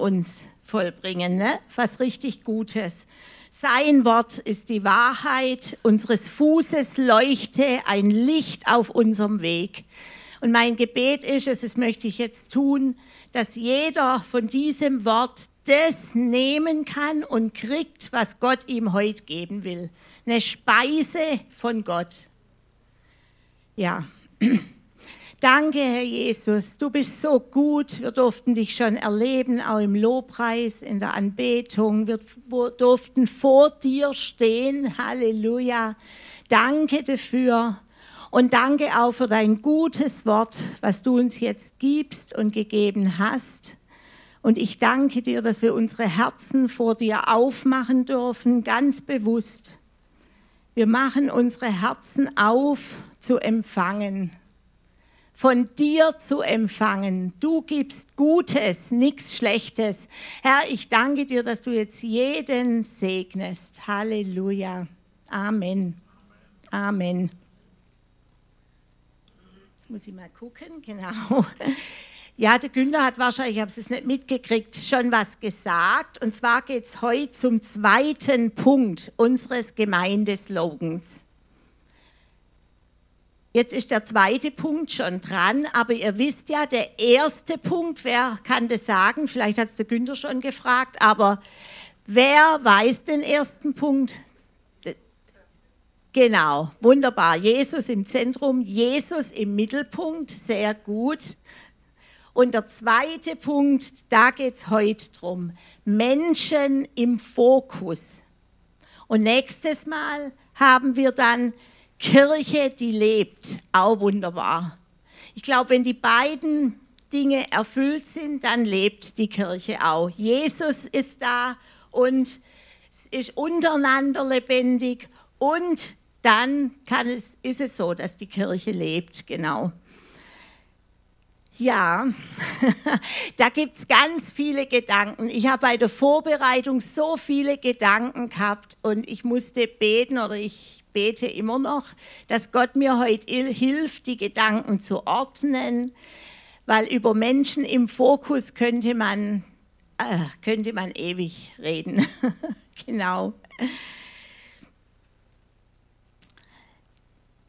uns vollbringen, ne? was richtig Gutes. Sein Wort ist die Wahrheit unseres Fußes, leuchte ein Licht auf unserem Weg. Und mein Gebet ist es, das möchte ich jetzt tun, dass jeder von diesem Wort das nehmen kann und kriegt, was Gott ihm heute geben will. Eine Speise von Gott. Ja. Danke, Herr Jesus. Du bist so gut. Wir durften dich schon erleben, auch im Lobpreis, in der Anbetung. Wir durften vor dir stehen. Halleluja. Danke dafür. Und danke auch für dein gutes Wort, was du uns jetzt gibst und gegeben hast. Und ich danke dir, dass wir unsere Herzen vor dir aufmachen dürfen, ganz bewusst. Wir machen unsere Herzen auf zu empfangen von dir zu empfangen. Du gibst Gutes, nichts Schlechtes. Herr, ich danke dir, dass du jetzt jeden segnest. Halleluja. Amen. Amen. Jetzt muss ich mal gucken, genau. Ja, der Günther hat wahrscheinlich, ich habe es nicht mitgekriegt, schon was gesagt. Und zwar geht es heute zum zweiten Punkt unseres Gemeindeslogans. Jetzt ist der zweite Punkt schon dran, aber ihr wisst ja, der erste Punkt, wer kann das sagen? Vielleicht hat es der Günther schon gefragt, aber wer weiß den ersten Punkt? Genau, wunderbar. Jesus im Zentrum, Jesus im Mittelpunkt, sehr gut. Und der zweite Punkt, da geht es heute drum: Menschen im Fokus. Und nächstes Mal haben wir dann Kirche, die lebt, auch wunderbar. Ich glaube, wenn die beiden Dinge erfüllt sind, dann lebt die Kirche auch. Jesus ist da und es ist untereinander lebendig und dann es, ist es so, dass die Kirche lebt, genau. Ja, da gibt es ganz viele Gedanken. Ich habe bei der Vorbereitung so viele Gedanken gehabt und ich musste beten oder ich bete immer noch, dass Gott mir heute hilft, die Gedanken zu ordnen, weil über Menschen im Fokus könnte man, äh, könnte man ewig reden. genau.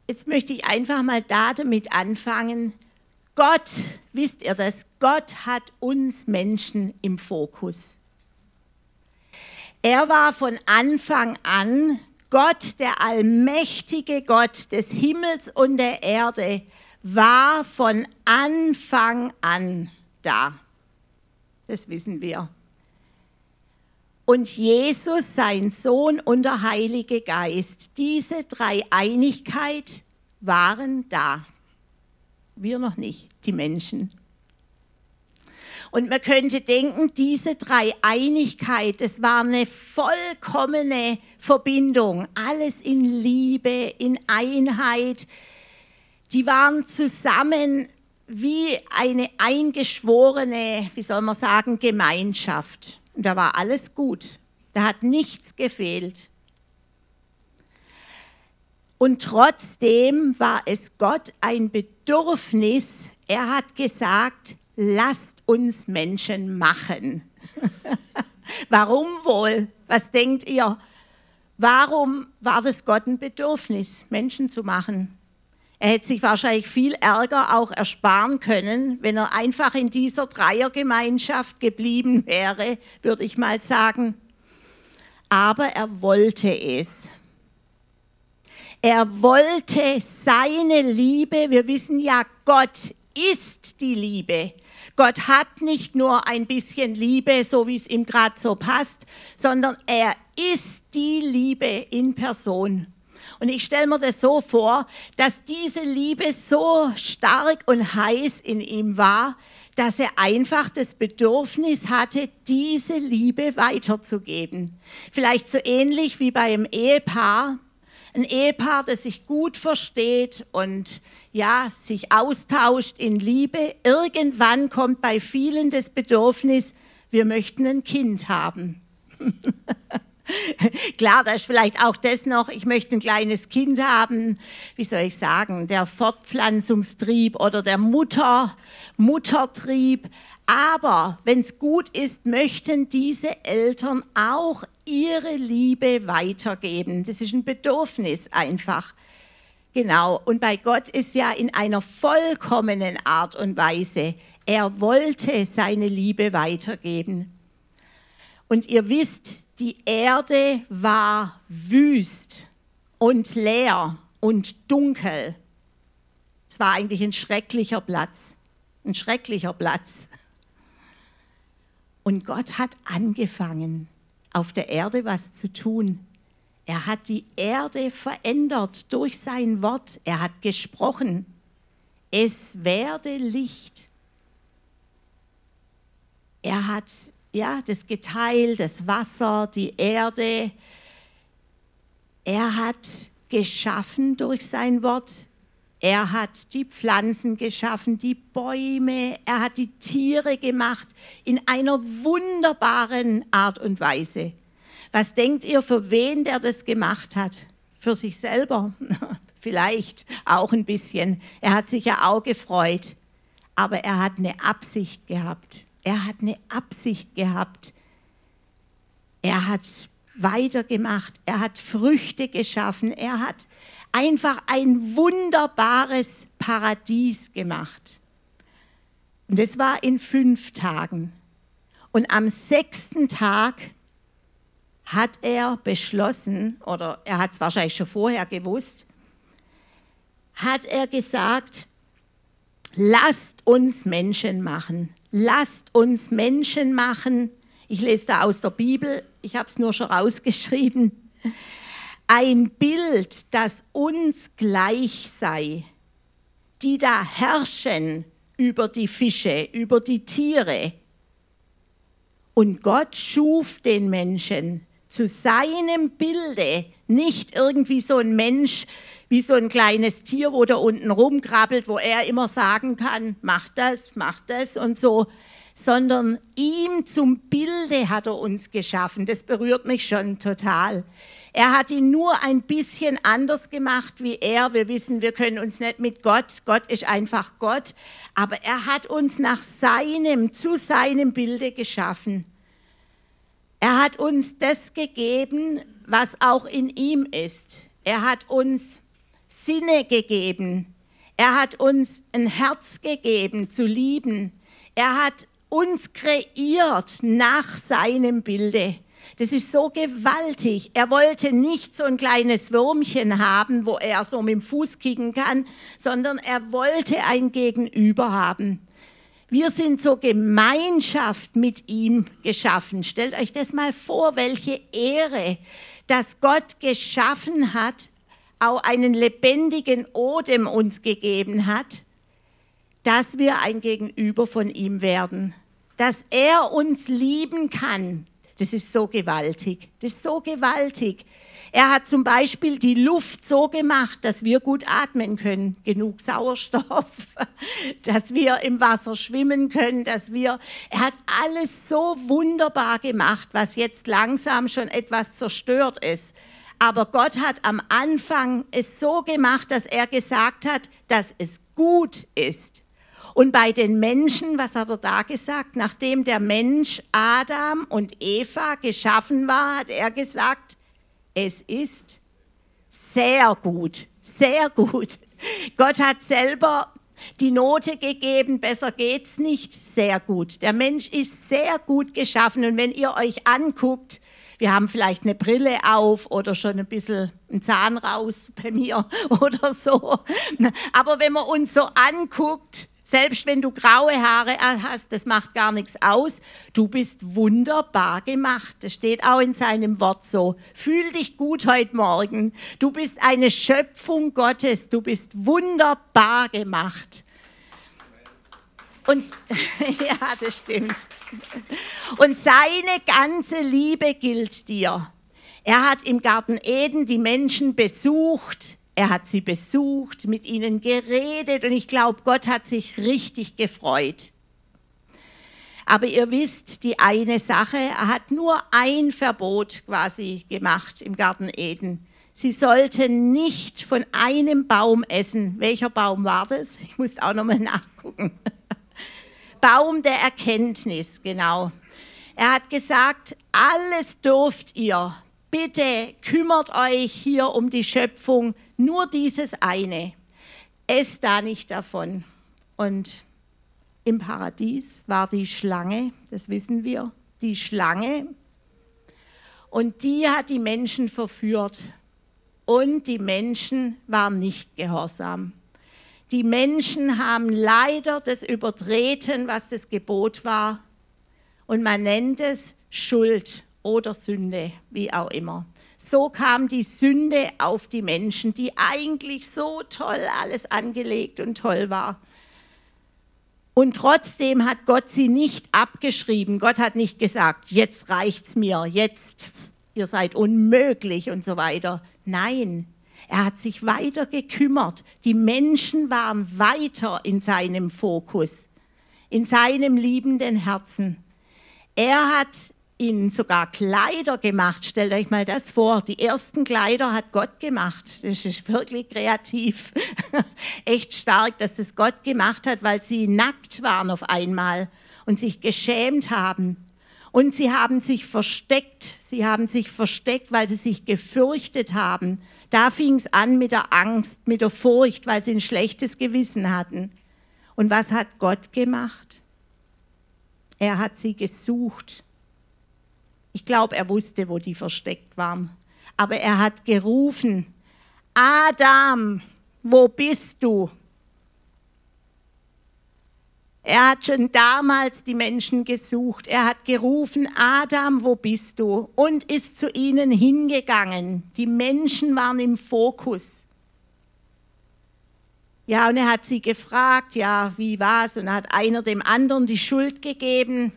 Jetzt möchte ich einfach mal da damit anfangen. Gott, wisst ihr das? Gott hat uns Menschen im Fokus. Er war von Anfang an Gott, der allmächtige Gott des Himmels und der Erde, war von Anfang an da. Das wissen wir. Und Jesus, sein Sohn und der Heilige Geist, diese drei Einigkeit waren da. Wir noch nicht, die Menschen. Und man könnte denken, diese Dreieinigkeit, das war eine vollkommene Verbindung, alles in Liebe, in Einheit. Die waren zusammen wie eine eingeschworene, wie soll man sagen, Gemeinschaft. Und da war alles gut. Da hat nichts gefehlt. Und trotzdem war es Gott ein Bedürfnis. Er hat gesagt, lasst uns Menschen machen. Warum wohl? Was denkt ihr? Warum war das Gott ein Bedürfnis, Menschen zu machen? Er hätte sich wahrscheinlich viel Ärger auch ersparen können, wenn er einfach in dieser Dreiergemeinschaft geblieben wäre, würde ich mal sagen. Aber er wollte es. Er wollte seine Liebe. Wir wissen ja, Gott ist die Liebe. Gott hat nicht nur ein bisschen Liebe, so wie es ihm gerade so passt, sondern er ist die Liebe in Person. Und ich stelle mir das so vor, dass diese Liebe so stark und heiß in ihm war, dass er einfach das Bedürfnis hatte, diese Liebe weiterzugeben. Vielleicht so ähnlich wie bei einem Ehepaar. Ein Ehepaar, das sich gut versteht und ja, sich austauscht in Liebe. Irgendwann kommt bei vielen das Bedürfnis, wir möchten ein Kind haben. Klar, da ist vielleicht auch das noch, ich möchte ein kleines Kind haben, wie soll ich sagen, der Fortpflanzungstrieb oder der Mutter, Muttertrieb. Aber wenn es gut ist, möchten diese Eltern auch ihre Liebe weitergeben. Das ist ein Bedürfnis einfach. Genau, und bei Gott ist ja in einer vollkommenen Art und Weise. Er wollte seine Liebe weitergeben. Und ihr wisst, die Erde war wüst und leer und dunkel. Es war eigentlich ein schrecklicher Platz, ein schrecklicher Platz. Und Gott hat angefangen, auf der Erde was zu tun. Er hat die Erde verändert durch sein Wort. Er hat gesprochen. Es werde Licht. Er hat ja das Geteil, das Wasser, die Erde. Er hat geschaffen durch sein Wort. Er hat die Pflanzen geschaffen, die Bäume, er hat die Tiere gemacht in einer wunderbaren Art und Weise. Was denkt ihr, für wen der das gemacht hat? Für sich selber? Vielleicht auch ein bisschen. Er hat sich ja auch gefreut, aber er hat eine Absicht gehabt. Er hat eine Absicht gehabt. Er hat weitergemacht, er hat Früchte geschaffen, er hat einfach ein wunderbares Paradies gemacht. Und das war in fünf Tagen. Und am sechsten Tag hat er beschlossen, oder er hat es wahrscheinlich schon vorher gewusst, hat er gesagt, lasst uns Menschen machen, lasst uns Menschen machen. Ich lese da aus der Bibel, ich habe es nur schon rausgeschrieben ein Bild, das uns gleich sei, die da herrschen über die Fische, über die Tiere. Und Gott schuf den Menschen zu seinem Bilde, nicht irgendwie so ein Mensch wie so ein kleines Tier, wo da unten rumkrabbelt, wo er immer sagen kann, mach das, mach das und so, sondern ihm zum Bilde hat er uns geschaffen. Das berührt mich schon total. Er hat ihn nur ein bisschen anders gemacht wie er. Wir wissen, wir können uns nicht mit Gott, Gott ist einfach Gott, aber er hat uns nach seinem, zu seinem Bilde geschaffen. Er hat uns das gegeben, was auch in ihm ist. Er hat uns Sinne gegeben. Er hat uns ein Herz gegeben zu lieben. Er hat uns kreiert nach seinem Bilde. Das ist so gewaltig. Er wollte nicht so ein kleines Würmchen haben, wo er so mit dem Fuß kicken kann, sondern er wollte ein Gegenüber haben. Wir sind zur Gemeinschaft mit ihm geschaffen. Stellt euch das mal vor, welche Ehre, dass Gott geschaffen hat, auch einen lebendigen Odem uns gegeben hat, dass wir ein Gegenüber von ihm werden dass er uns lieben kann, das ist so gewaltig. Das ist so gewaltig. Er hat zum Beispiel die Luft so gemacht, dass wir gut atmen können, genug Sauerstoff, dass wir im Wasser schwimmen können, dass wir, er hat alles so wunderbar gemacht, was jetzt langsam schon etwas zerstört ist. Aber Gott hat am Anfang es so gemacht, dass er gesagt hat, dass es gut ist. Und bei den Menschen, was hat er da gesagt? Nachdem der Mensch Adam und Eva geschaffen war, hat er gesagt, es ist sehr gut, sehr gut. Gott hat selber die Note gegeben, besser geht's nicht, sehr gut. Der Mensch ist sehr gut geschaffen und wenn ihr euch anguckt, wir haben vielleicht eine Brille auf oder schon ein bisschen einen Zahn raus bei mir oder so. Aber wenn man uns so anguckt, selbst wenn du graue Haare hast, das macht gar nichts aus. Du bist wunderbar gemacht. Das steht auch in seinem Wort so. Fühl dich gut heute Morgen. Du bist eine Schöpfung Gottes. Du bist wunderbar gemacht. Und ja, das stimmt. Und seine ganze Liebe gilt dir. Er hat im Garten Eden die Menschen besucht. Er hat sie besucht, mit ihnen geredet und ich glaube, Gott hat sich richtig gefreut. Aber ihr wisst, die eine Sache, er hat nur ein Verbot quasi gemacht im Garten Eden. Sie sollten nicht von einem Baum essen. Welcher Baum war das? Ich muss auch nochmal nachgucken. Baum der Erkenntnis, genau. Er hat gesagt, alles dürft ihr. Bitte kümmert euch hier um die Schöpfung, nur dieses eine. Esst da nicht davon. Und im Paradies war die Schlange, das wissen wir, die Schlange. Und die hat die Menschen verführt. Und die Menschen waren nicht gehorsam. Die Menschen haben leider das übertreten, was das Gebot war. Und man nennt es Schuld oder Sünde, wie auch immer. So kam die Sünde auf die Menschen, die eigentlich so toll alles angelegt und toll war. Und trotzdem hat Gott sie nicht abgeschrieben. Gott hat nicht gesagt, jetzt reicht's mir, jetzt ihr seid unmöglich und so weiter. Nein, er hat sich weiter gekümmert. Die Menschen waren weiter in seinem Fokus, in seinem liebenden Herzen. Er hat ihnen sogar Kleider gemacht. Stellt euch mal das vor. Die ersten Kleider hat Gott gemacht. Das ist wirklich kreativ. Echt stark, dass das Gott gemacht hat, weil sie nackt waren auf einmal und sich geschämt haben. Und sie haben sich versteckt. Sie haben sich versteckt, weil sie sich gefürchtet haben. Da fing es an mit der Angst, mit der Furcht, weil sie ein schlechtes Gewissen hatten. Und was hat Gott gemacht? Er hat sie gesucht ich glaube, er wusste, wo die versteckt waren. Aber er hat gerufen, Adam, wo bist du? Er hat schon damals die Menschen gesucht. Er hat gerufen, Adam, wo bist du? Und ist zu ihnen hingegangen. Die Menschen waren im Fokus. Ja, und er hat sie gefragt, ja, wie war's? Und hat einer dem anderen die Schuld gegeben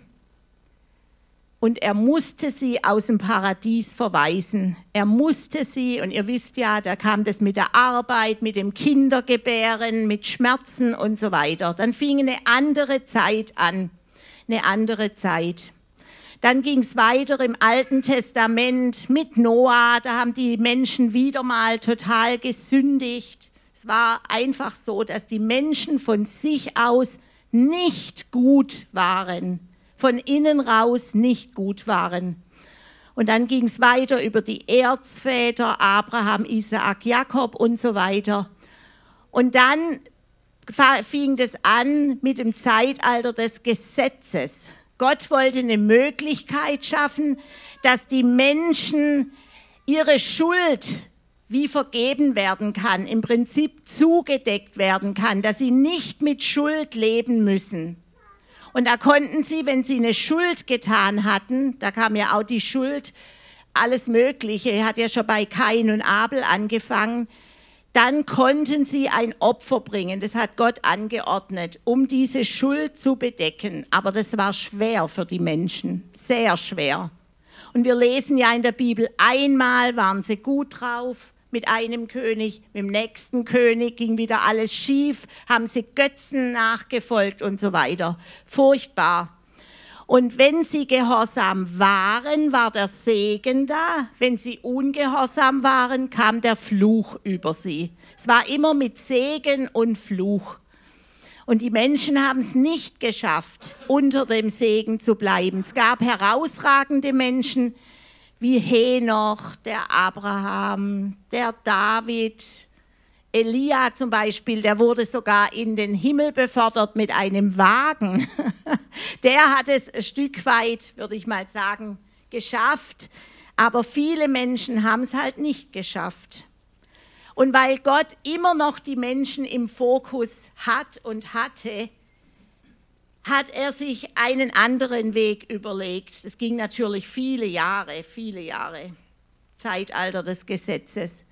und er musste sie aus dem Paradies verweisen. Er musste sie, und ihr wisst ja, da kam das mit der Arbeit, mit dem Kindergebären, mit Schmerzen und so weiter. Dann fing eine andere Zeit an, eine andere Zeit. Dann ging es weiter im Alten Testament mit Noah, da haben die Menschen wieder mal total gesündigt. Es war einfach so, dass die Menschen von sich aus nicht gut waren von innen raus nicht gut waren. Und dann ging es weiter über die Erzväter, Abraham, Isaak, Jakob und so weiter. Und dann fing das an mit dem Zeitalter des Gesetzes. Gott wollte eine Möglichkeit schaffen, dass die Menschen ihre Schuld wie vergeben werden kann, im Prinzip zugedeckt werden kann, dass sie nicht mit Schuld leben müssen. Und da konnten sie, wenn sie eine Schuld getan hatten, da kam ja auch die Schuld, alles Mögliche, hat ja schon bei Kain und Abel angefangen, dann konnten sie ein Opfer bringen. Das hat Gott angeordnet, um diese Schuld zu bedecken. Aber das war schwer für die Menschen, sehr schwer. Und wir lesen ja in der Bibel, einmal waren sie gut drauf, mit einem König, mit dem nächsten König ging wieder alles schief, haben sie Götzen nachgefolgt und so weiter. Furchtbar. Und wenn sie gehorsam waren, war der Segen da. Wenn sie ungehorsam waren, kam der Fluch über sie. Es war immer mit Segen und Fluch. Und die Menschen haben es nicht geschafft, unter dem Segen zu bleiben. Es gab herausragende Menschen, wie Henoch, der Abraham, der David, Elia zum Beispiel, der wurde sogar in den Himmel befördert mit einem Wagen. Der hat es ein Stück weit, würde ich mal sagen, geschafft. Aber viele Menschen haben es halt nicht geschafft. Und weil Gott immer noch die Menschen im Fokus hat und hatte, hat er sich einen anderen Weg überlegt. Es ging natürlich viele Jahre, viele Jahre, Zeitalter des Gesetzes.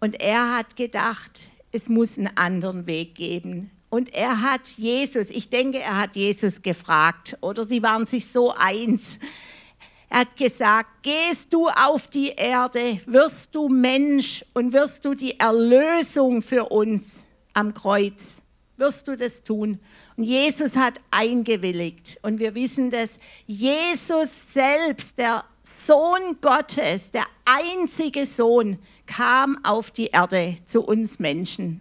Und er hat gedacht, es muss einen anderen Weg geben. Und er hat Jesus, ich denke, er hat Jesus gefragt, oder sie waren sich so eins. Er hat gesagt, gehst du auf die Erde, wirst du Mensch und wirst du die Erlösung für uns am Kreuz wirst du das tun? Und Jesus hat eingewilligt. Und wir wissen, dass Jesus selbst, der Sohn Gottes, der einzige Sohn, kam auf die Erde zu uns Menschen.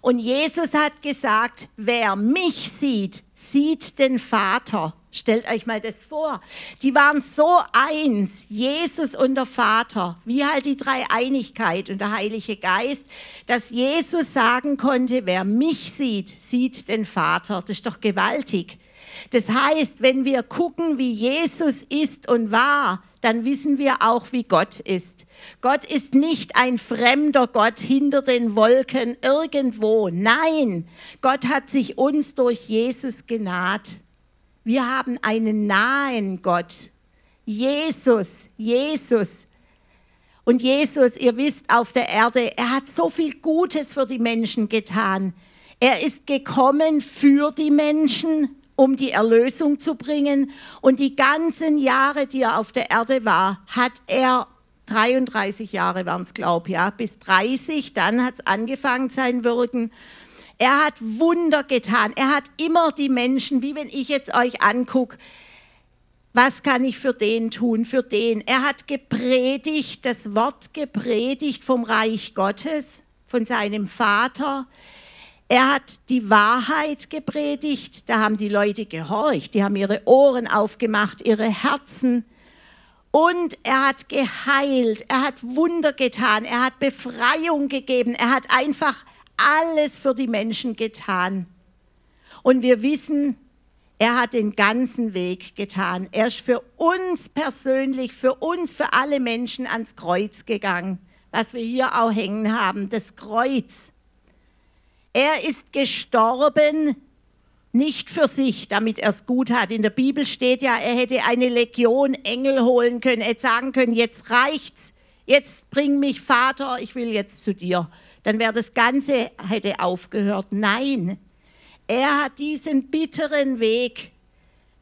Und Jesus hat gesagt, wer mich sieht, sieht den Vater. Stellt euch mal das vor. Die waren so eins, Jesus und der Vater, wie halt die Dreieinigkeit und der Heilige Geist, dass Jesus sagen konnte, wer mich sieht, sieht den Vater. Das ist doch gewaltig. Das heißt, wenn wir gucken, wie Jesus ist und war, dann wissen wir auch, wie Gott ist. Gott ist nicht ein fremder Gott hinter den Wolken irgendwo. Nein, Gott hat sich uns durch Jesus genaht. Wir haben einen nahen Gott. Jesus, Jesus. Und Jesus, ihr wisst, auf der Erde, er hat so viel Gutes für die Menschen getan. Er ist gekommen für die Menschen, um die Erlösung zu bringen. Und die ganzen Jahre, die er auf der Erde war, hat er 33 Jahre waren es, glaube ich, ja, bis 30, dann hat es angefangen, sein Wirken. Er hat Wunder getan. Er hat immer die Menschen, wie wenn ich jetzt euch angucke, was kann ich für den tun, für den. Er hat gepredigt, das Wort gepredigt vom Reich Gottes, von seinem Vater. Er hat die Wahrheit gepredigt, da haben die Leute gehorcht, die haben ihre Ohren aufgemacht, ihre Herzen und er hat geheilt, er hat Wunder getan, er hat Befreiung gegeben, er hat einfach alles für die Menschen getan. Und wir wissen, er hat den ganzen Weg getan. Er ist für uns persönlich, für uns, für alle Menschen ans Kreuz gegangen, was wir hier auch hängen haben, das Kreuz. Er ist gestorben nicht für sich, damit er es gut hat. In der Bibel steht ja, er hätte eine Legion Engel holen können, er hätte sagen können, jetzt reicht's, jetzt bring mich Vater, ich will jetzt zu dir. Dann wäre das Ganze, hätte aufgehört. Nein, er hat diesen bitteren Weg,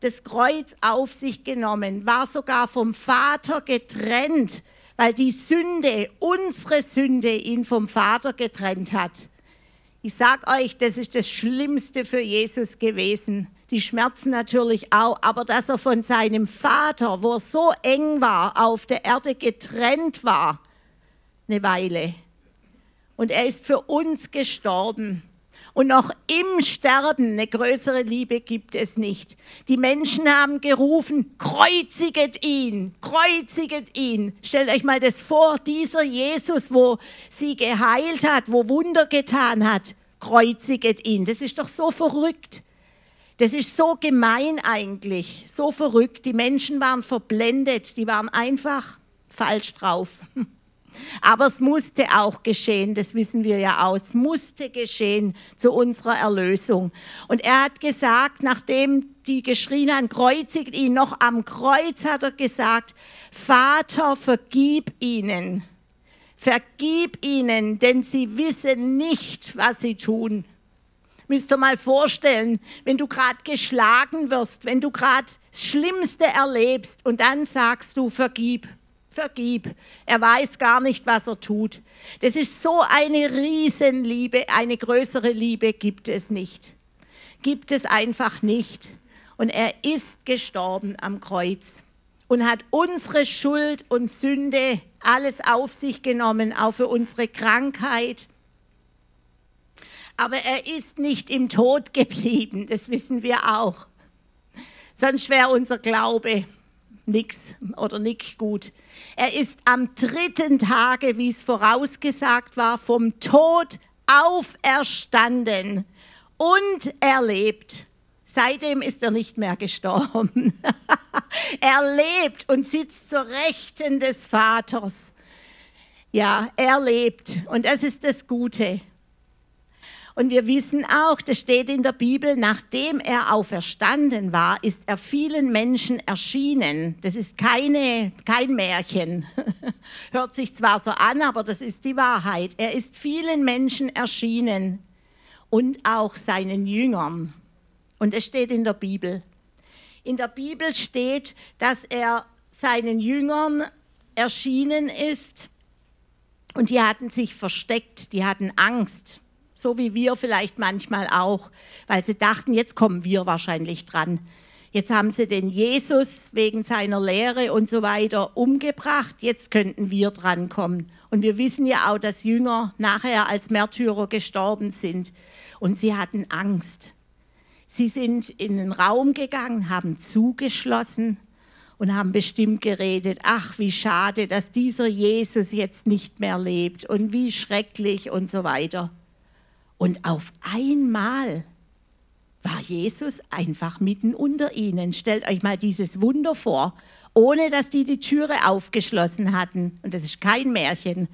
das Kreuz auf sich genommen, war sogar vom Vater getrennt, weil die Sünde, unsere Sünde, ihn vom Vater getrennt hat. Ich sag euch, das ist das Schlimmste für Jesus gewesen. Die Schmerzen natürlich auch, aber dass er von seinem Vater, wo er so eng war, auf der Erde getrennt war, eine Weile. Und er ist für uns gestorben. Und noch im Sterben eine größere Liebe gibt es nicht. Die Menschen haben gerufen, kreuziget ihn, kreuziget ihn. Stellt euch mal das vor, dieser Jesus, wo sie geheilt hat, wo Wunder getan hat, kreuziget ihn. Das ist doch so verrückt. Das ist so gemein eigentlich, so verrückt. Die Menschen waren verblendet, die waren einfach falsch drauf. Aber es musste auch geschehen, das wissen wir ja auch. Es musste geschehen zu unserer Erlösung. Und er hat gesagt, nachdem die geschrien haben, kreuzigt ihn, noch am Kreuz hat er gesagt, Vater, vergib ihnen. Vergib ihnen, denn sie wissen nicht, was sie tun. Müsst ihr mal vorstellen, wenn du gerade geschlagen wirst, wenn du gerade das Schlimmste erlebst und dann sagst du, vergib vergib. Er weiß gar nicht, was er tut. Das ist so eine Riesenliebe, eine größere Liebe gibt es nicht. Gibt es einfach nicht. Und er ist gestorben am Kreuz und hat unsere Schuld und Sünde alles auf sich genommen, auch für unsere Krankheit. Aber er ist nicht im Tod geblieben, das wissen wir auch. Sonst wäre unser Glaube nix oder nicht gut. Er ist am dritten Tage, wie es vorausgesagt war, vom Tod auferstanden und er lebt. Seitdem ist er nicht mehr gestorben. er lebt und sitzt zur Rechten des Vaters. Ja, er lebt und das ist das Gute. Und wir wissen auch, das steht in der Bibel, nachdem er auferstanden war, ist er vielen Menschen erschienen. Das ist keine, kein Märchen. Hört sich zwar so an, aber das ist die Wahrheit. Er ist vielen Menschen erschienen und auch seinen Jüngern. Und es steht in der Bibel. In der Bibel steht, dass er seinen Jüngern erschienen ist und die hatten sich versteckt, die hatten Angst. So wie wir vielleicht manchmal auch, weil sie dachten, jetzt kommen wir wahrscheinlich dran. Jetzt haben sie den Jesus wegen seiner Lehre und so weiter umgebracht, jetzt könnten wir drankommen. Und wir wissen ja auch, dass Jünger nachher als Märtyrer gestorben sind. Und sie hatten Angst. Sie sind in den Raum gegangen, haben zugeschlossen und haben bestimmt geredet, ach, wie schade, dass dieser Jesus jetzt nicht mehr lebt und wie schrecklich und so weiter. Und auf einmal war Jesus einfach mitten unter ihnen. Stellt euch mal dieses Wunder vor, ohne dass die die Türe aufgeschlossen hatten. Und das ist kein Märchen.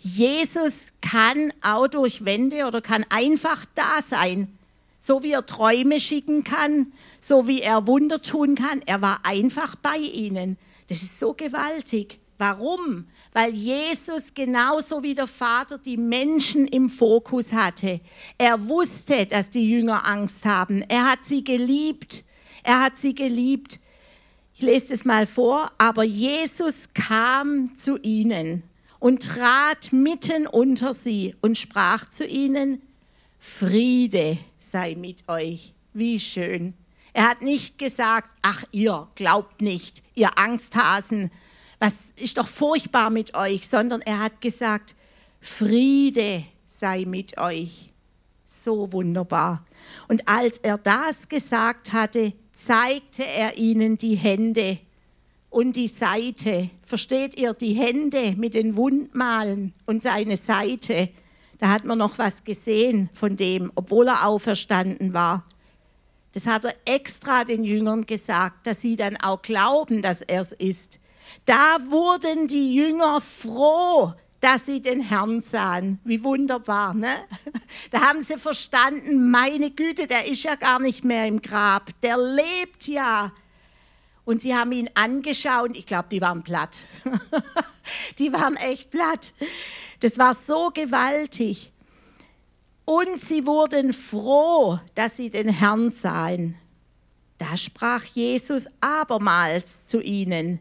Jesus kann auch durch Wände oder kann einfach da sein. So wie er Träume schicken kann, so wie er Wunder tun kann. Er war einfach bei ihnen. Das ist so gewaltig. Warum? Weil Jesus genauso wie der Vater die Menschen im Fokus hatte. Er wusste, dass die Jünger Angst haben. Er hat sie geliebt. Er hat sie geliebt. Ich lese es mal vor. Aber Jesus kam zu ihnen und trat mitten unter sie und sprach zu ihnen, Friede sei mit euch. Wie schön. Er hat nicht gesagt, ach ihr glaubt nicht, ihr Angsthasen, was ist doch furchtbar mit euch, sondern er hat gesagt, Friede sei mit euch. So wunderbar. Und als er das gesagt hatte, zeigte er ihnen die Hände und die Seite. Versteht ihr, die Hände mit den Wundmalen und seine Seite. Da hat man noch was gesehen von dem, obwohl er auferstanden war. Das hat er extra den Jüngern gesagt, dass sie dann auch glauben, dass er es ist. Da wurden die Jünger froh, dass sie den Herrn sahen. Wie wunderbar, ne? Da haben sie verstanden, meine Güte, der ist ja gar nicht mehr im Grab, der lebt ja. Und sie haben ihn angeschaut, ich glaube, die waren platt. die waren echt platt. Das war so gewaltig. Und sie wurden froh, dass sie den Herrn sahen. Da sprach Jesus abermals zu ihnen,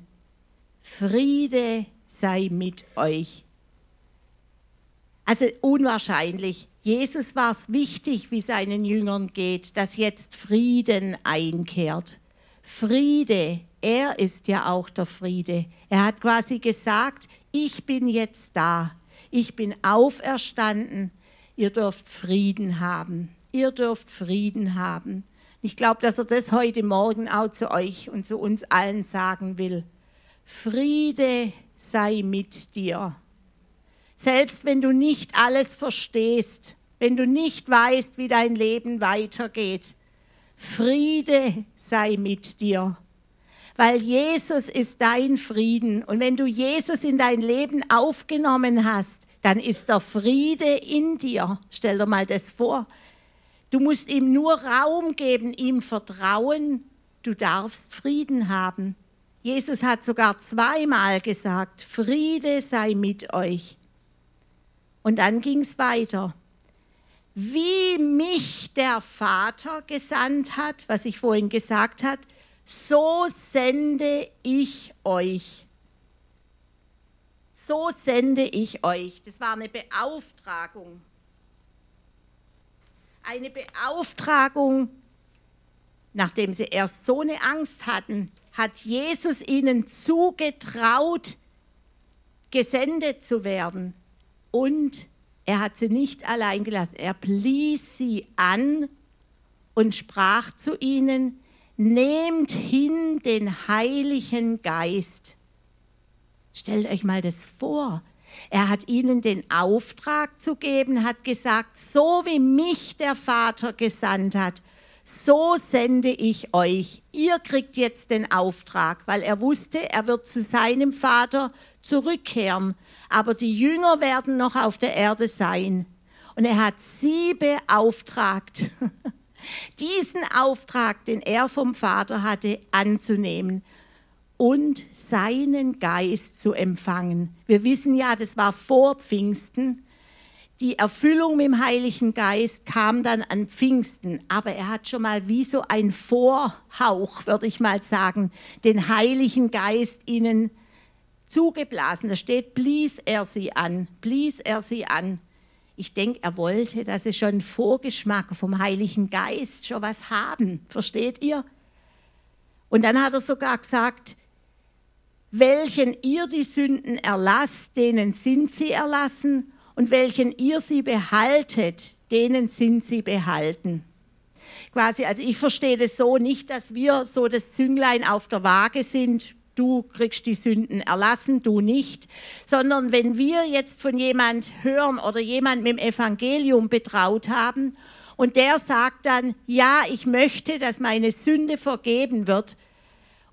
Friede sei mit euch. Also unwahrscheinlich. Jesus war es wichtig, wie seinen Jüngern geht, dass jetzt Frieden einkehrt. Friede, er ist ja auch der Friede. Er hat quasi gesagt, ich bin jetzt da, ich bin auferstanden, ihr dürft Frieden haben, ihr dürft Frieden haben. Ich glaube, dass er das heute Morgen auch zu euch und zu uns allen sagen will. Friede sei mit dir. Selbst wenn du nicht alles verstehst, wenn du nicht weißt, wie dein Leben weitergeht, Friede sei mit dir. Weil Jesus ist dein Frieden. Und wenn du Jesus in dein Leben aufgenommen hast, dann ist der Friede in dir. Stell dir mal das vor. Du musst ihm nur Raum geben, ihm vertrauen. Du darfst Frieden haben. Jesus hat sogar zweimal gesagt, Friede sei mit euch. Und dann ging es weiter. Wie mich der Vater gesandt hat, was ich vorhin gesagt habe, so sende ich euch. So sende ich euch. Das war eine Beauftragung. Eine Beauftragung, nachdem sie erst so eine Angst hatten, hat Jesus ihnen zugetraut, gesendet zu werden. Und er hat sie nicht allein gelassen. Er blies sie an und sprach zu ihnen, nehmt hin den Heiligen Geist. Stellt euch mal das vor. Er hat ihnen den Auftrag zu geben, hat gesagt, so wie mich der Vater gesandt hat, so sende ich euch. Ihr kriegt jetzt den Auftrag, weil er wusste, er wird zu seinem Vater zurückkehren. Aber die Jünger werden noch auf der Erde sein. Und er hat sie beauftragt, diesen Auftrag, den er vom Vater hatte, anzunehmen und seinen Geist zu empfangen. Wir wissen ja, das war vor Pfingsten die Erfüllung mit dem Heiligen Geist kam dann an Pfingsten, aber er hat schon mal wie so ein Vorhauch, würde ich mal sagen, den Heiligen Geist ihnen zugeblasen. Da steht, blies er sie an, blies er sie an. Ich denke, er wollte, dass sie schon Vorgeschmack vom Heiligen Geist schon was haben. Versteht ihr? Und dann hat er sogar gesagt, welchen ihr die Sünden erlasst, denen sind sie erlassen, und welchen ihr sie behaltet, denen sind sie behalten. Quasi, also ich verstehe das so nicht, dass wir so das Zünglein auf der Waage sind, du kriegst die Sünden erlassen, du nicht, sondern wenn wir jetzt von jemand hören oder jemand mit dem Evangelium betraut haben und der sagt dann, ja, ich möchte, dass meine Sünde vergeben wird,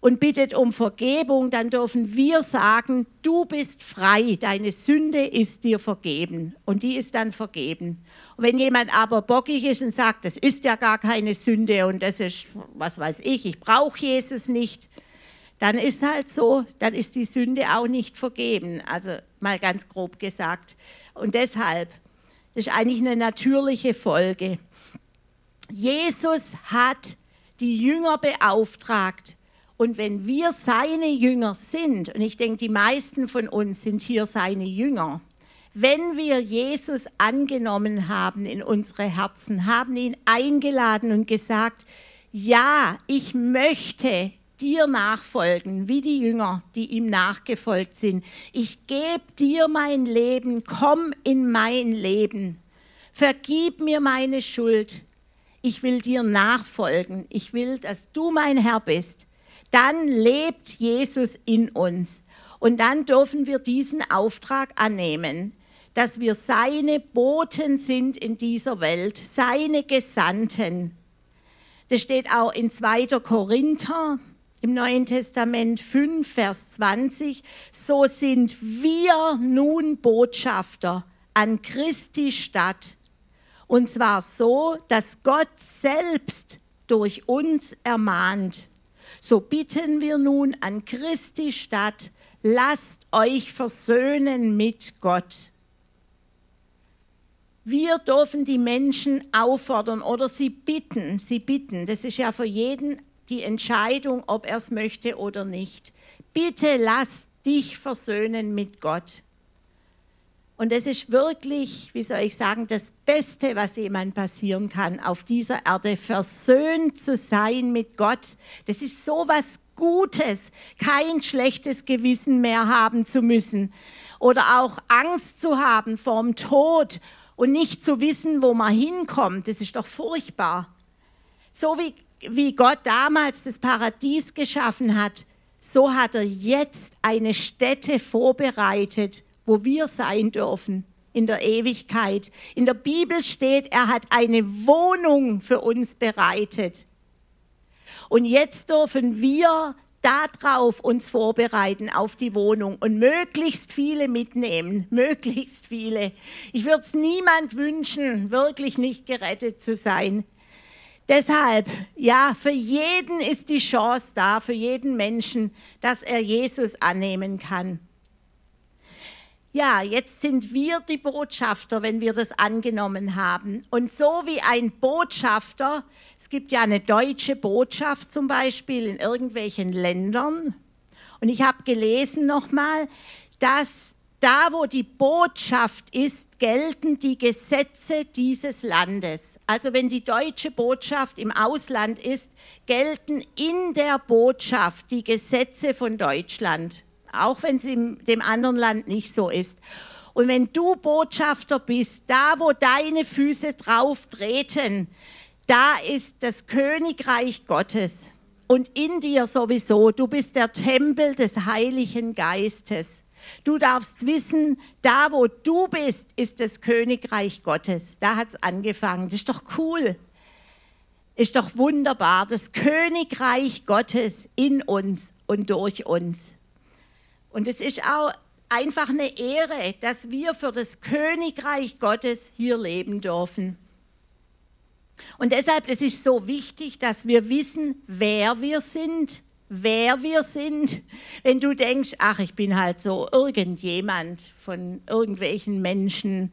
und bittet um Vergebung, dann dürfen wir sagen, du bist frei, deine Sünde ist dir vergeben und die ist dann vergeben. Und wenn jemand aber bockig ist und sagt, das ist ja gar keine Sünde und das ist, was weiß ich, ich brauche Jesus nicht, dann ist halt so, dann ist die Sünde auch nicht vergeben, also mal ganz grob gesagt. Und deshalb, das ist eigentlich eine natürliche Folge. Jesus hat die Jünger beauftragt, und wenn wir seine Jünger sind, und ich denke, die meisten von uns sind hier seine Jünger, wenn wir Jesus angenommen haben in unsere Herzen, haben ihn eingeladen und gesagt, ja, ich möchte dir nachfolgen, wie die Jünger, die ihm nachgefolgt sind. Ich gebe dir mein Leben, komm in mein Leben. Vergib mir meine Schuld. Ich will dir nachfolgen. Ich will, dass du mein Herr bist dann lebt Jesus in uns. Und dann dürfen wir diesen Auftrag annehmen, dass wir seine Boten sind in dieser Welt, seine Gesandten. Das steht auch in 2. Korinther im Neuen Testament 5, Vers 20. So sind wir nun Botschafter an Christi Stadt. Und zwar so, dass Gott selbst durch uns ermahnt. So bitten wir nun an Christi Stadt, lasst euch versöhnen mit Gott. Wir dürfen die Menschen auffordern oder sie bitten, sie bitten. Das ist ja für jeden die Entscheidung, ob er es möchte oder nicht. Bitte lass dich versöhnen mit Gott. Und es ist wirklich, wie soll ich sagen, das Beste, was jemand passieren kann auf dieser Erde, versöhnt zu sein mit Gott. Das ist so was Gutes, kein schlechtes Gewissen mehr haben zu müssen oder auch Angst zu haben vorm Tod und nicht zu wissen, wo man hinkommt. Das ist doch furchtbar. So wie, wie Gott damals das Paradies geschaffen hat, so hat er jetzt eine Stätte vorbereitet wo wir sein dürfen in der Ewigkeit. In der Bibel steht, er hat eine Wohnung für uns bereitet. Und jetzt dürfen wir darauf uns vorbereiten, auf die Wohnung und möglichst viele mitnehmen, möglichst viele. Ich würde es niemand wünschen, wirklich nicht gerettet zu sein. Deshalb, ja, für jeden ist die Chance da, für jeden Menschen, dass er Jesus annehmen kann ja, jetzt sind wir die Botschafter, wenn wir das angenommen haben. Und so wie ein Botschafter, es gibt ja eine deutsche Botschaft zum Beispiel in irgendwelchen Ländern. Und ich habe gelesen nochmal, dass da, wo die Botschaft ist, gelten die Gesetze dieses Landes. Also wenn die deutsche Botschaft im Ausland ist, gelten in der Botschaft die Gesetze von Deutschland auch wenn es in dem anderen Land nicht so ist. Und wenn du Botschafter bist, da wo deine Füße drauf treten, da ist das Königreich Gottes. Und in dir sowieso, du bist der Tempel des Heiligen Geistes. Du darfst wissen, da wo du bist, ist das Königreich Gottes. Da hat es angefangen. Das ist doch cool. Ist doch wunderbar. Das Königreich Gottes in uns und durch uns. Und es ist auch einfach eine Ehre, dass wir für das Königreich Gottes hier leben dürfen. Und deshalb es ist so wichtig, dass wir wissen, wer wir sind, wer wir sind. Wenn du denkst, ach, ich bin halt so irgendjemand von irgendwelchen Menschen.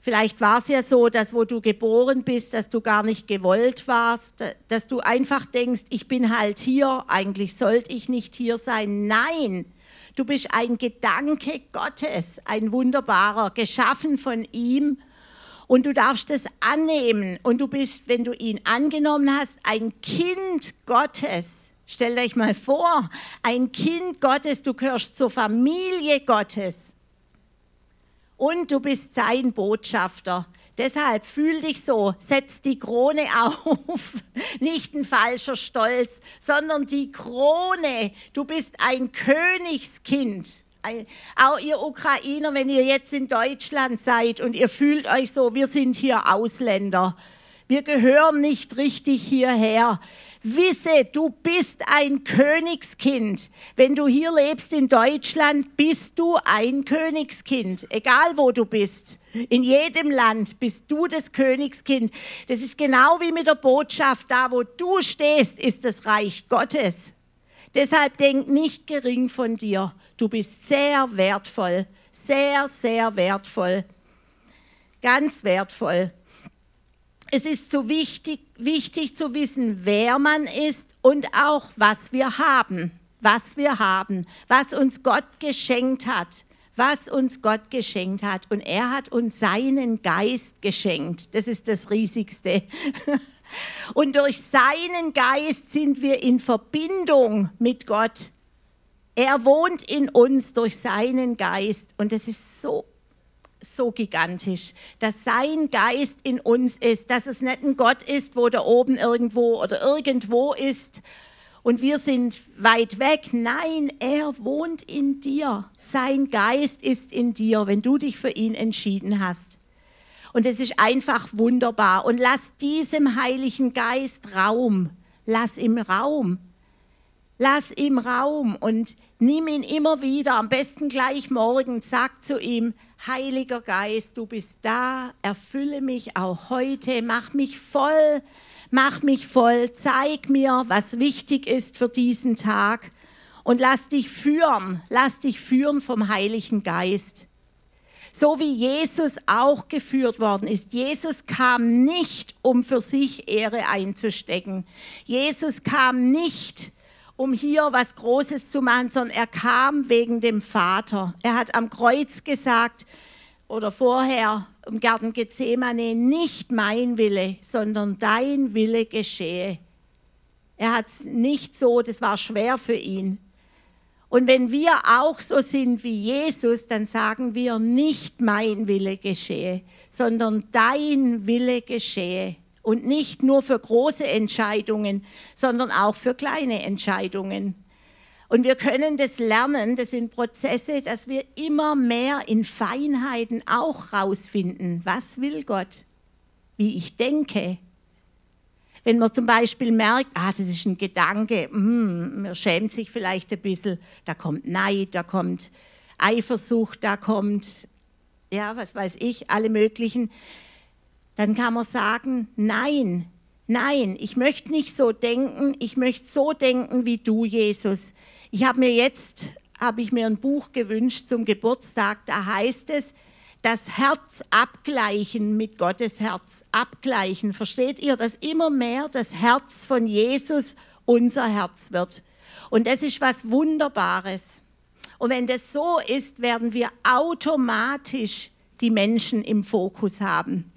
Vielleicht war es ja so, dass wo du geboren bist, dass du gar nicht gewollt warst, dass du einfach denkst, ich bin halt hier, eigentlich sollte ich nicht hier sein. Nein, Du bist ein Gedanke Gottes, ein wunderbarer, geschaffen von ihm Und du darfst es annehmen. Und du bist, wenn du ihn angenommen hast, ein Kind Gottes. Stellt euch mal vor, ein Kind Gottes, du gehörst zur Familie Gottes. Und du bist sein Botschafter. Deshalb fühl dich so, setz die Krone auf, nicht ein falscher Stolz, sondern die Krone. Du bist ein Königskind. Auch ihr Ukrainer, wenn ihr jetzt in Deutschland seid und ihr fühlt euch so, wir sind hier Ausländer. Wir gehören nicht richtig hierher. Wisse, du bist ein Königskind. Wenn du hier lebst in Deutschland, bist du ein Königskind, egal wo du bist. In jedem Land bist du das Königskind. Das ist genau wie mit der Botschaft, da wo du stehst, ist das Reich Gottes. Deshalb denk nicht gering von dir. Du bist sehr wertvoll, sehr, sehr wertvoll, ganz wertvoll. Es ist so wichtig, wichtig zu wissen, wer man ist und auch, was wir haben. Was wir haben, was uns Gott geschenkt hat. Was uns Gott geschenkt hat. Und er hat uns seinen Geist geschenkt. Das ist das Riesigste. Und durch seinen Geist sind wir in Verbindung mit Gott. Er wohnt in uns durch seinen Geist. Und das ist so so gigantisch, dass sein Geist in uns ist, dass es nicht ein Gott ist, wo da oben irgendwo oder irgendwo ist und wir sind weit weg. Nein, er wohnt in dir. Sein Geist ist in dir, wenn du dich für ihn entschieden hast. Und es ist einfach wunderbar. Und lass diesem Heiligen Geist Raum. Lass ihm Raum. Lass ihm Raum und nimm ihn immer wieder, am besten gleich morgen. Sag zu ihm, Heiliger Geist, du bist da, erfülle mich auch heute, mach mich voll, mach mich voll, zeig mir, was wichtig ist für diesen Tag und lass dich führen, lass dich führen vom Heiligen Geist. So wie Jesus auch geführt worden ist. Jesus kam nicht, um für sich Ehre einzustecken. Jesus kam nicht, um hier was Großes zu machen, sondern er kam wegen dem Vater. Er hat am Kreuz gesagt, oder vorher im Garten Gethsemane, nicht mein Wille, sondern dein Wille geschehe. Er hat es nicht so, das war schwer für ihn. Und wenn wir auch so sind wie Jesus, dann sagen wir nicht mein Wille geschehe, sondern dein Wille geschehe. Und nicht nur für große Entscheidungen, sondern auch für kleine Entscheidungen. Und wir können das lernen, das sind Prozesse, dass wir immer mehr in Feinheiten auch rausfinden, was will Gott, wie ich denke. Wenn man zum Beispiel merkt, ah, das ist ein Gedanke, mm, man schämt sich vielleicht ein bisschen, da kommt Neid, da kommt Eifersucht, da kommt, ja, was weiß ich, alle möglichen dann kann man sagen, nein, nein, ich möchte nicht so denken, ich möchte so denken wie du, Jesus. Ich habe mir jetzt, habe ich mir ein Buch gewünscht zum Geburtstag, da heißt es, das Herz abgleichen mit Gottes Herz, abgleichen. Versteht ihr, dass immer mehr das Herz von Jesus unser Herz wird? Und das ist was Wunderbares. Und wenn das so ist, werden wir automatisch die Menschen im Fokus haben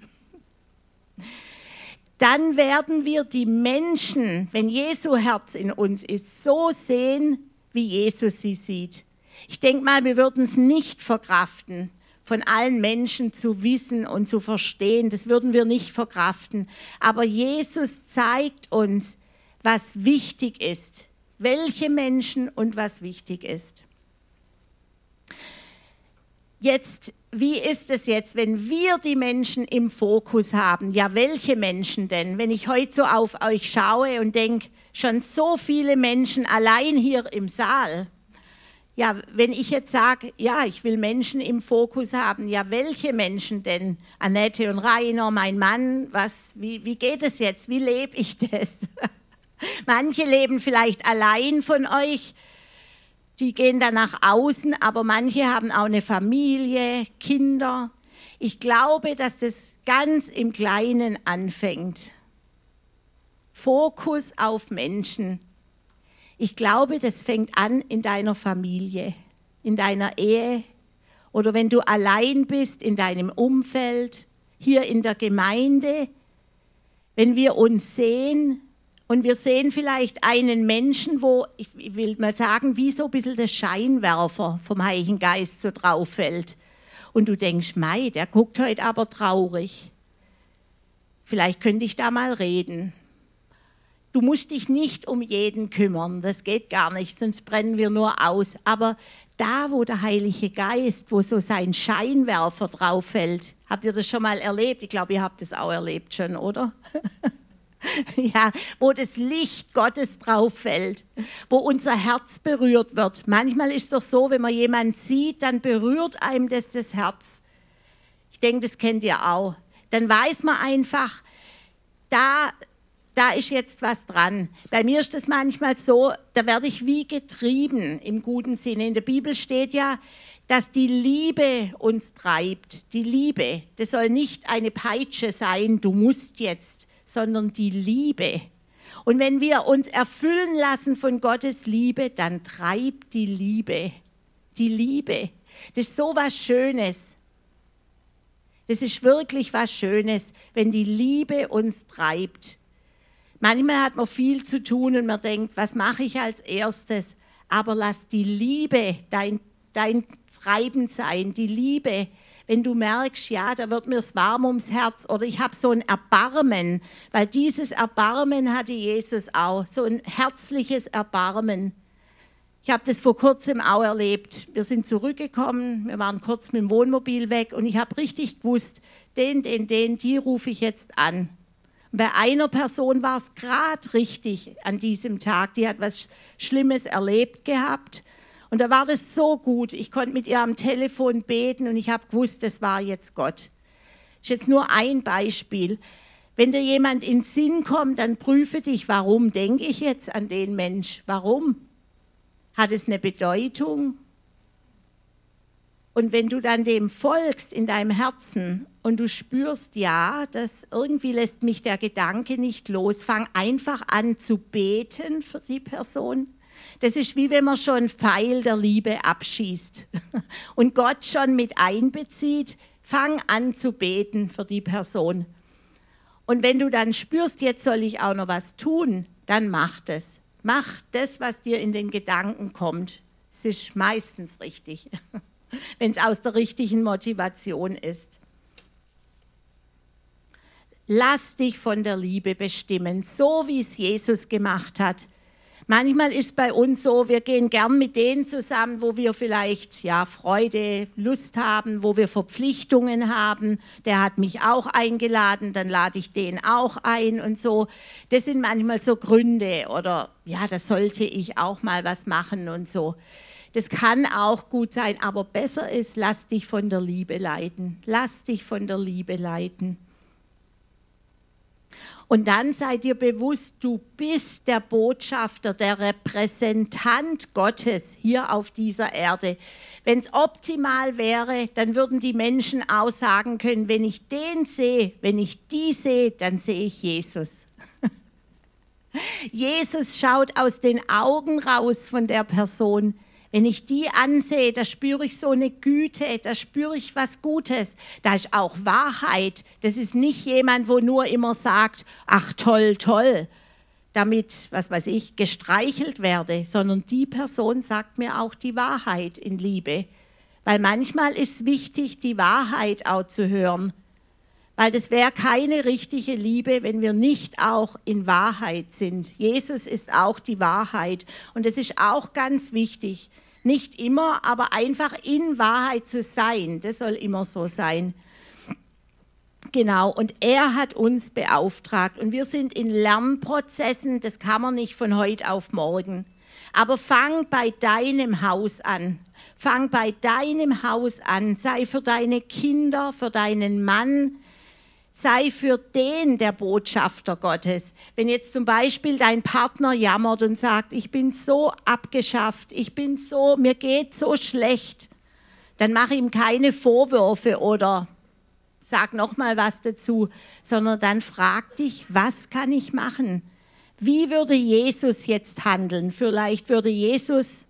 dann werden wir die Menschen, wenn Jesu Herz in uns ist, so sehen, wie Jesus sie sieht. Ich denke mal, wir würden es nicht verkraften, von allen Menschen zu wissen und zu verstehen. Das würden wir nicht verkraften. Aber Jesus zeigt uns, was wichtig ist, welche Menschen und was wichtig ist. Jetzt wie ist es jetzt, wenn wir die Menschen im Fokus haben? Ja, welche Menschen denn? Wenn ich heute so auf euch schaue und denke, schon so viele Menschen allein hier im Saal. Ja, wenn ich jetzt sage, ja, ich will Menschen im Fokus haben, ja, welche Menschen denn? Annette und Rainer, mein Mann, was, wie, wie geht es jetzt? Wie lebe ich das? Manche leben vielleicht allein von euch, die gehen dann nach außen, aber manche haben auch eine Familie, Kinder. Ich glaube, dass das ganz im Kleinen anfängt. Fokus auf Menschen. Ich glaube, das fängt an in deiner Familie, in deiner Ehe oder wenn du allein bist in deinem Umfeld, hier in der Gemeinde, wenn wir uns sehen und wir sehen vielleicht einen Menschen, wo, ich will mal sagen, wie so ein bisschen der Scheinwerfer vom Heiligen Geist so drauf fällt. Und du denkst, Mei, der guckt heute aber traurig. Vielleicht könnte ich da mal reden. Du musst dich nicht um jeden kümmern, das geht gar nicht, sonst brennen wir nur aus. Aber da, wo der Heilige Geist, wo so sein Scheinwerfer drauf fällt, habt ihr das schon mal erlebt? Ich glaube, ihr habt das auch erlebt schon, oder? ja, wo das Licht Gottes drauf fällt, wo unser Herz berührt wird. Manchmal ist es doch so, wenn man jemanden sieht, dann berührt einem das das Herz. Ich denke, das kennt ihr auch. Dann weiß man einfach, da da ist jetzt was dran. Bei mir ist es manchmal so, da werde ich wie getrieben im guten Sinne. In der Bibel steht ja, dass die Liebe uns treibt. Die Liebe, das soll nicht eine Peitsche sein, du musst jetzt, sondern die Liebe. Und wenn wir uns erfüllen lassen von Gottes Liebe, dann treibt die Liebe. Die Liebe. Das ist so was Schönes. Das ist wirklich was Schönes, wenn die Liebe uns treibt. Manchmal hat man viel zu tun und man denkt, was mache ich als erstes? Aber lass die Liebe dein, dein Treiben sein, die Liebe. Wenn du merkst, ja, da wird mir es warm ums Herz oder ich habe so ein Erbarmen, weil dieses Erbarmen hatte Jesus auch, so ein herzliches Erbarmen. Ich habe das vor kurzem auch erlebt. Wir sind zurückgekommen, wir waren kurz mit dem Wohnmobil weg und ich habe richtig gewusst, den, den, den, die rufe ich jetzt an. Bei einer Person war es gerade richtig an diesem Tag. Die hat was Schlimmes erlebt gehabt. Und da war das so gut. Ich konnte mit ihr am Telefon beten und ich habe gewusst, das war jetzt Gott. Das ist jetzt nur ein Beispiel. Wenn dir jemand in Sinn kommt, dann prüfe dich, warum denke ich jetzt an den Mensch? Warum? Hat es eine Bedeutung? Und wenn du dann dem folgst in deinem Herzen und du spürst, ja, das irgendwie lässt mich der Gedanke nicht los, fang einfach an zu beten für die Person. Das ist wie wenn man schon Pfeil der Liebe abschießt und Gott schon mit einbezieht. Fang an zu beten für die Person. Und wenn du dann spürst, jetzt soll ich auch noch was tun, dann mach das. Mach das, was dir in den Gedanken kommt. Es ist meistens richtig. wenn es aus der richtigen Motivation ist. Lass dich von der Liebe bestimmen, so wie es Jesus gemacht hat. Manchmal ist es bei uns so, wir gehen gern mit denen zusammen, wo wir vielleicht ja Freude, Lust haben, wo wir Verpflichtungen haben. Der hat mich auch eingeladen, dann lade ich den auch ein und so. Das sind manchmal so Gründe oder ja, da sollte ich auch mal was machen und so. Das kann auch gut sein, aber besser ist, lass dich von der Liebe leiten. Lass dich von der Liebe leiten. Und dann sei dir bewusst, du bist der Botschafter, der Repräsentant Gottes hier auf dieser Erde. Wenn es optimal wäre, dann würden die Menschen auch sagen können, wenn ich den sehe, wenn ich die sehe, dann sehe ich Jesus. Jesus schaut aus den Augen raus von der Person. Wenn ich die ansehe, da spüre ich so eine Güte, da spüre ich was Gutes. Da ist auch Wahrheit. Das ist nicht jemand, wo nur immer sagt, ach toll, toll, damit, was weiß ich, gestreichelt werde, sondern die Person sagt mir auch die Wahrheit in Liebe. Weil manchmal ist es wichtig, die Wahrheit auch zu hören. Weil das wäre keine richtige Liebe, wenn wir nicht auch in Wahrheit sind. Jesus ist auch die Wahrheit. Und es ist auch ganz wichtig, nicht immer, aber einfach in Wahrheit zu sein. Das soll immer so sein. Genau, und er hat uns beauftragt und wir sind in Lernprozessen, das kann man nicht von heute auf morgen. Aber fang bei deinem Haus an. Fang bei deinem Haus an. Sei für deine Kinder, für deinen Mann, sei für den der Botschafter Gottes. Wenn jetzt zum Beispiel dein Partner jammert und sagt, ich bin so abgeschafft, ich bin so, mir geht so schlecht, dann mach ihm keine Vorwürfe oder sag noch mal was dazu, sondern dann frag dich, was kann ich machen? Wie würde Jesus jetzt handeln? Vielleicht würde Jesus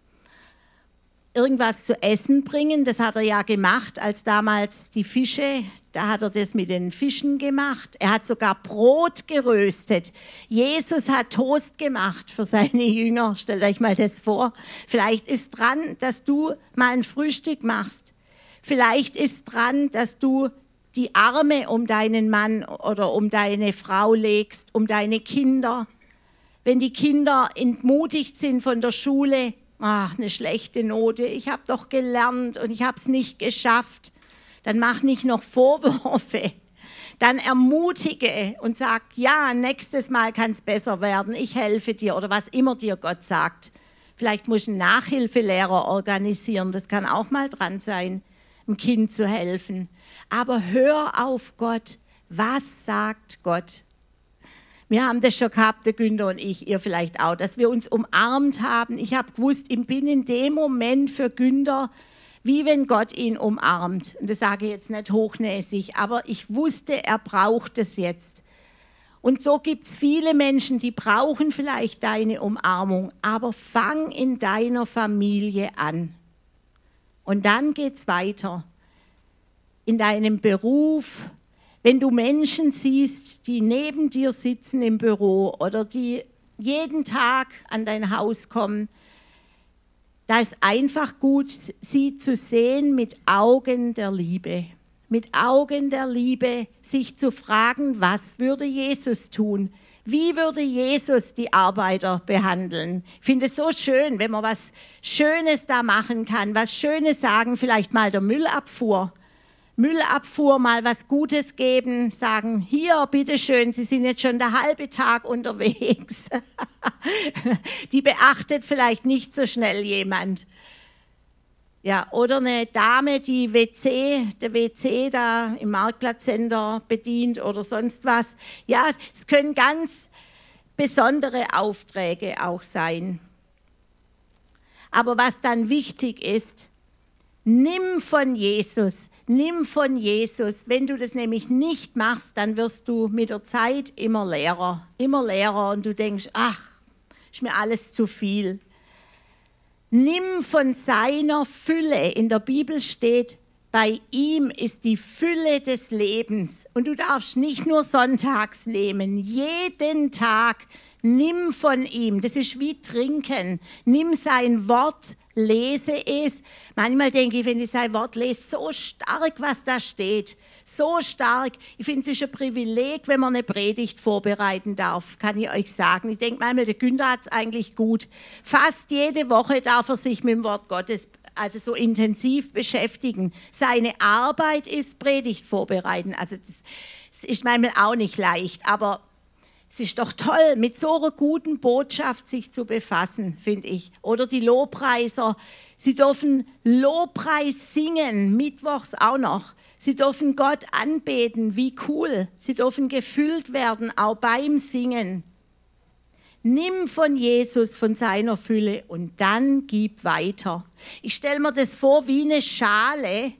irgendwas zu essen bringen. Das hat er ja gemacht, als damals die Fische, da hat er das mit den Fischen gemacht. Er hat sogar Brot geröstet. Jesus hat Toast gemacht für seine Jünger. Stellt euch mal das vor. Vielleicht ist dran, dass du mal ein Frühstück machst. Vielleicht ist dran, dass du die Arme um deinen Mann oder um deine Frau legst, um deine Kinder. Wenn die Kinder entmutigt sind von der Schule, ach, eine schlechte Note, ich habe doch gelernt und ich habe es nicht geschafft, dann mach nicht noch Vorwürfe. Dann ermutige und sag, ja, nächstes Mal kann es besser werden, ich helfe dir oder was immer dir Gott sagt. Vielleicht muss ein Nachhilfelehrer organisieren, das kann auch mal dran sein, einem Kind zu helfen. Aber hör auf Gott, was sagt Gott? Wir haben das schon gehabt, der Günther und ich, ihr vielleicht auch, dass wir uns umarmt haben. Ich habe gewusst, ich bin in dem Moment für Günther, wie wenn Gott ihn umarmt. Und das sage ich jetzt nicht hochnäsig, aber ich wusste, er braucht es jetzt. Und so gibt es viele Menschen, die brauchen vielleicht deine Umarmung, aber fang in deiner Familie an. Und dann geht es weiter. In deinem Beruf, wenn du Menschen siehst, die neben dir sitzen im Büro oder die jeden Tag an dein Haus kommen, da ist einfach gut, sie zu sehen mit Augen der Liebe. Mit Augen der Liebe sich zu fragen, was würde Jesus tun? Wie würde Jesus die Arbeiter behandeln? Ich finde es so schön, wenn man was Schönes da machen kann, was Schönes sagen, vielleicht mal der Müllabfuhr. Müllabfuhr mal was Gutes geben, sagen, hier, bitteschön, Sie sind jetzt schon der halbe Tag unterwegs. Die beachtet vielleicht nicht so schnell jemand. Ja, oder eine Dame, die WC, der WC da im Marktplatzcenter bedient oder sonst was. Ja, es können ganz besondere Aufträge auch sein. Aber was dann wichtig ist, nimm von Jesus, Nimm von Jesus. Wenn du das nämlich nicht machst, dann wirst du mit der Zeit immer leerer, immer leerer und du denkst, ach, ist mir alles zu viel. Nimm von seiner Fülle. In der Bibel steht, bei ihm ist die Fülle des Lebens. Und du darfst nicht nur sonntags nehmen, jeden Tag nimm von ihm. Das ist wie trinken. Nimm sein Wort, lese es. Manchmal denke ich, wenn ich sein Wort lese, so stark, was da steht. So stark. Ich finde, es ist ein Privileg, wenn man eine Predigt vorbereiten darf, kann ich euch sagen. Ich denke manchmal, der Günther hat es eigentlich gut. Fast jede Woche darf er sich mit dem Wort Gottes also so intensiv beschäftigen. Seine Arbeit ist Predigt vorbereiten. Also das, das ist manchmal auch nicht leicht, aber es ist doch toll, mit so einer guten Botschaft sich zu befassen, finde ich. Oder die Lobpreiser, sie dürfen Lobpreis singen, mittwochs auch noch. Sie dürfen Gott anbeten, wie cool. Sie dürfen gefüllt werden, auch beim Singen. Nimm von Jesus, von seiner Fülle und dann gib weiter. Ich stelle mir das vor wie eine Schale,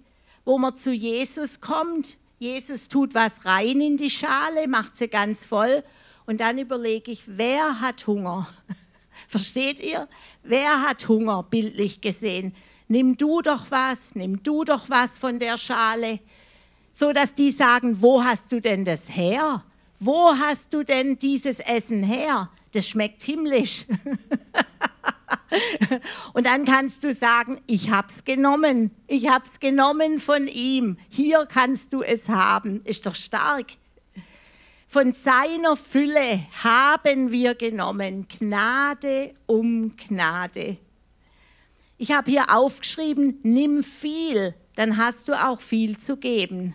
wo man zu Jesus kommt. Jesus tut was rein in die Schale, macht sie ganz voll und dann überlege ich, wer hat Hunger? Versteht ihr? Wer hat Hunger, bildlich gesehen? Nimm du doch was, nimm du doch was von der Schale, so dass die sagen, wo hast du denn das her? Wo hast du denn dieses Essen her? Das schmeckt himmlisch. Und dann kannst du sagen, ich hab's genommen. Ich hab's genommen von ihm. Hier kannst du es haben. Ist doch stark. Von seiner Fülle haben wir genommen, Gnade um Gnade. Ich habe hier aufgeschrieben, nimm viel, dann hast du auch viel zu geben.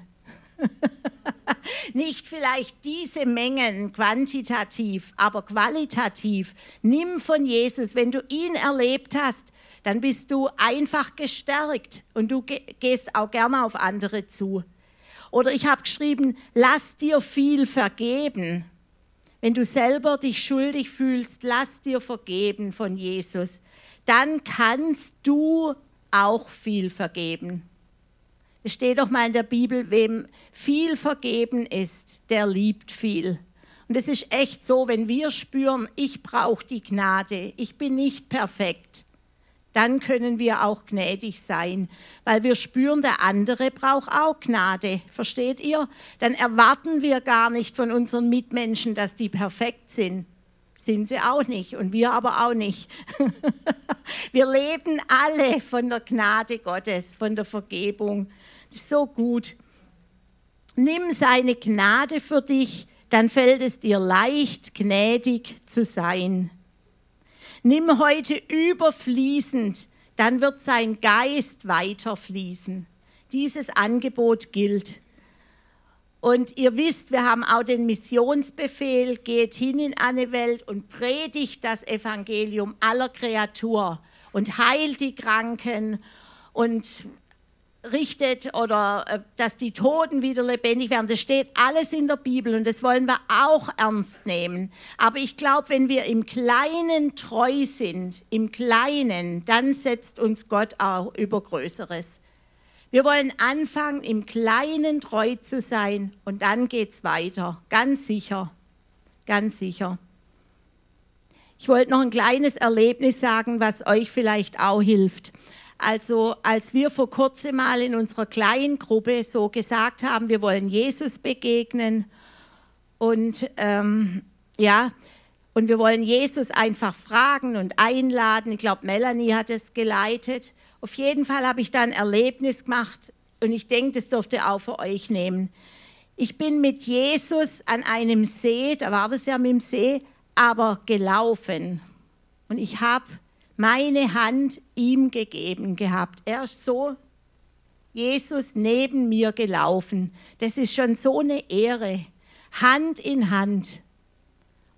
Nicht vielleicht diese Mengen quantitativ, aber qualitativ. Nimm von Jesus, wenn du ihn erlebt hast, dann bist du einfach gestärkt und du gehst auch gerne auf andere zu. Oder ich habe geschrieben, lass dir viel vergeben. Wenn du selber dich schuldig fühlst, lass dir vergeben von Jesus. Dann kannst du auch viel vergeben. Es steht doch mal in der Bibel, wem viel vergeben ist, der liebt viel. Und es ist echt so, wenn wir spüren, ich brauche die Gnade, ich bin nicht perfekt, dann können wir auch gnädig sein, weil wir spüren, der andere braucht auch Gnade. Versteht ihr? Dann erwarten wir gar nicht von unseren Mitmenschen, dass die perfekt sind. Sind sie auch nicht und wir aber auch nicht. wir leben alle von der Gnade Gottes, von der Vergebung. Das ist so gut. Nimm seine Gnade für dich, dann fällt es dir leicht, gnädig zu sein. Nimm heute überfließend, dann wird sein Geist weiterfließen. Dieses Angebot gilt. Und ihr wisst, wir haben auch den Missionsbefehl, geht hin in eine Welt und predigt das Evangelium aller Kreatur und heilt die Kranken und richtet oder äh, dass die Toten wieder lebendig werden. Das steht alles in der Bibel und das wollen wir auch ernst nehmen. Aber ich glaube, wenn wir im Kleinen treu sind, im Kleinen, dann setzt uns Gott auch über Größeres. Wir wollen anfangen, im Kleinen treu zu sein und dann geht es weiter. Ganz sicher, ganz sicher. Ich wollte noch ein kleines Erlebnis sagen, was euch vielleicht auch hilft. Also als wir vor kurzem mal in unserer kleinen Gruppe so gesagt haben, wir wollen Jesus begegnen und ähm, ja, und wir wollen Jesus einfach fragen und einladen. Ich glaube, Melanie hat es geleitet. Auf jeden Fall habe ich da ein Erlebnis gemacht und ich denke, das dürft ihr auch für euch nehmen. Ich bin mit Jesus an einem See, da war das ja mit dem See, aber gelaufen. Und ich habe meine Hand ihm gegeben gehabt. Er ist so, Jesus neben mir gelaufen. Das ist schon so eine Ehre. Hand in Hand.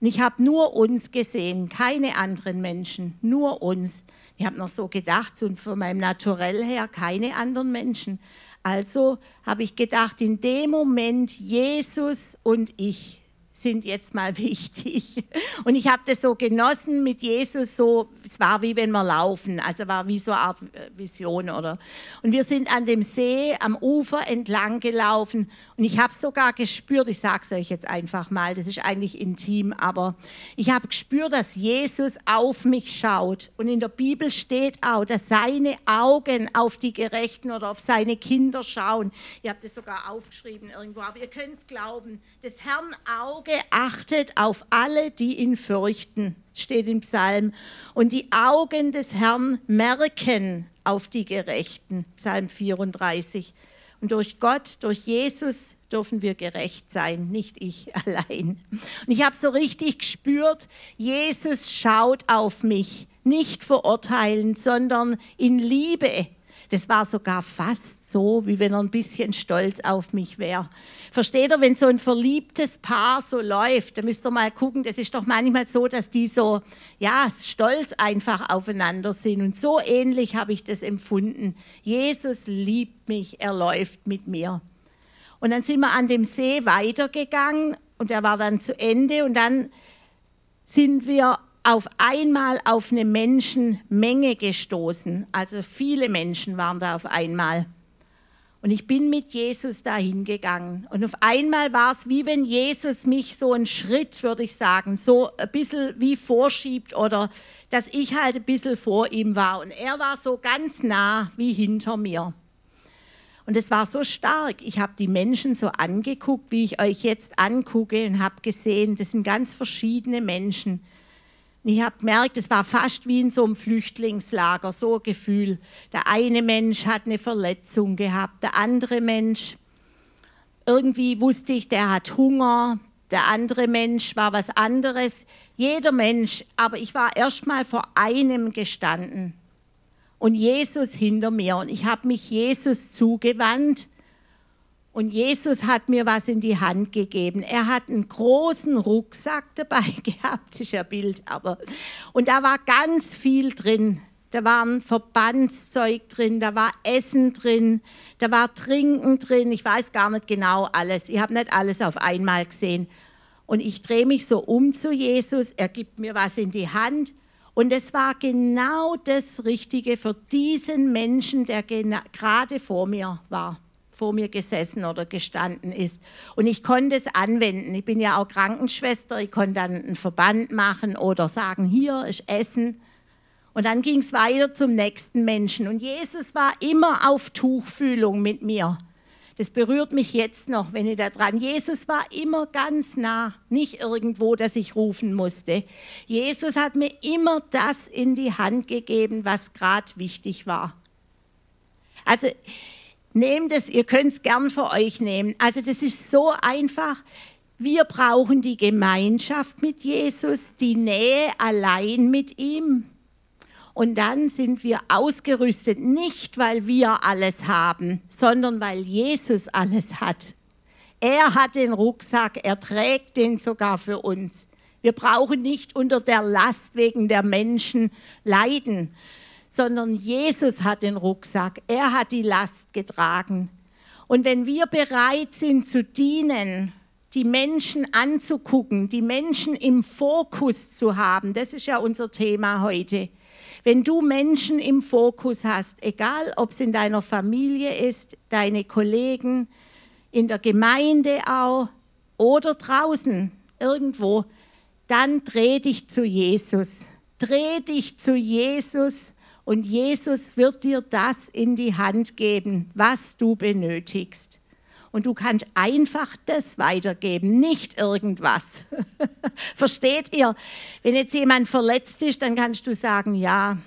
Und ich habe nur uns gesehen, keine anderen Menschen, nur uns. Ich habe noch so gedacht, und von meinem Naturell her keine anderen Menschen. Also habe ich gedacht, in dem Moment Jesus und ich sind jetzt mal wichtig. Und ich habe das so genossen mit Jesus, so, es war wie wenn wir laufen, also war wie so eine Art äh, Vision, oder? Und wir sind an dem See am Ufer entlang gelaufen und ich habe sogar gespürt, ich sage es euch jetzt einfach mal, das ist eigentlich intim, aber ich habe gespürt, dass Jesus auf mich schaut. Und in der Bibel steht auch, dass seine Augen auf die Gerechten oder auf seine Kinder schauen. Ihr habt es sogar aufgeschrieben irgendwo, aber ihr könnt es glauben, des Herrn Auge achtet auf alle, die ihn fürchten, steht im Psalm. Und die Augen des Herrn merken auf die Gerechten, Psalm 34. Und durch Gott, durch Jesus dürfen wir gerecht sein, nicht ich allein. Und ich habe so richtig gespürt, Jesus schaut auf mich, nicht verurteilend, sondern in Liebe das war sogar fast so, wie wenn er ein bisschen stolz auf mich wäre. Versteht ihr, wenn so ein verliebtes Paar so läuft, dann müsst ihr mal gucken, das ist doch manchmal so, dass die so, ja, stolz einfach aufeinander sind. Und so ähnlich habe ich das empfunden. Jesus liebt mich, er läuft mit mir. Und dann sind wir an dem See weitergegangen und der war dann zu Ende und dann sind wir auf einmal auf eine Menschenmenge gestoßen. Also viele Menschen waren da auf einmal. Und ich bin mit Jesus dahin gegangen. Und auf einmal war es wie wenn Jesus mich so einen Schritt, würde ich sagen, so ein bisschen wie vorschiebt oder dass ich halt ein bisschen vor ihm war. Und er war so ganz nah wie hinter mir. Und es war so stark. Ich habe die Menschen so angeguckt, wie ich euch jetzt angucke und habe gesehen, das sind ganz verschiedene Menschen. Und ich habe gemerkt, es war fast wie in so einem Flüchtlingslager, so ein Gefühl. Der eine Mensch hat eine Verletzung gehabt, der andere Mensch, irgendwie wusste ich, der hat Hunger, der andere Mensch war was anderes. Jeder Mensch, aber ich war erst mal vor einem gestanden und Jesus hinter mir und ich habe mich Jesus zugewandt und Jesus hat mir was in die Hand gegeben. Er hat einen großen Rucksack dabei gehabt, ist ja Bild, aber. Und da war ganz viel drin. Da war ein Verbandszeug drin, da war Essen drin, da war Trinken drin. Ich weiß gar nicht genau alles. Ich habe nicht alles auf einmal gesehen. Und ich drehe mich so um zu Jesus. Er gibt mir was in die Hand. Und es war genau das Richtige für diesen Menschen, der gerade vor mir war vor mir gesessen oder gestanden ist. Und ich konnte es anwenden. Ich bin ja auch Krankenschwester. Ich konnte dann einen Verband machen oder sagen, hier ist Essen. Und dann ging es weiter zum nächsten Menschen. Und Jesus war immer auf Tuchfühlung mit mir. Das berührt mich jetzt noch, wenn ich da dran. Jesus war immer ganz nah, nicht irgendwo, dass ich rufen musste. Jesus hat mir immer das in die Hand gegeben, was gerade wichtig war. Also nehmt es, ihr könnt es gern für euch nehmen. Also das ist so einfach. Wir brauchen die Gemeinschaft mit Jesus, die Nähe allein mit ihm. Und dann sind wir ausgerüstet, nicht weil wir alles haben, sondern weil Jesus alles hat. Er hat den Rucksack, er trägt den sogar für uns. Wir brauchen nicht unter der Last wegen der Menschen leiden, sondern Jesus hat den Rucksack, er hat die Last getragen. Und wenn wir bereit sind zu dienen, die Menschen anzugucken, die Menschen im Fokus zu haben, das ist ja unser Thema heute, wenn du Menschen im Fokus hast, egal ob es in deiner Familie ist, deine Kollegen, in der Gemeinde auch oder draußen irgendwo, dann dreh dich zu Jesus. Dreh dich zu Jesus und Jesus wird dir das in die Hand geben, was du benötigst und du kannst einfach das weitergeben, nicht irgendwas. Versteht ihr? Wenn jetzt jemand verletzt ist, dann kannst du sagen, ja,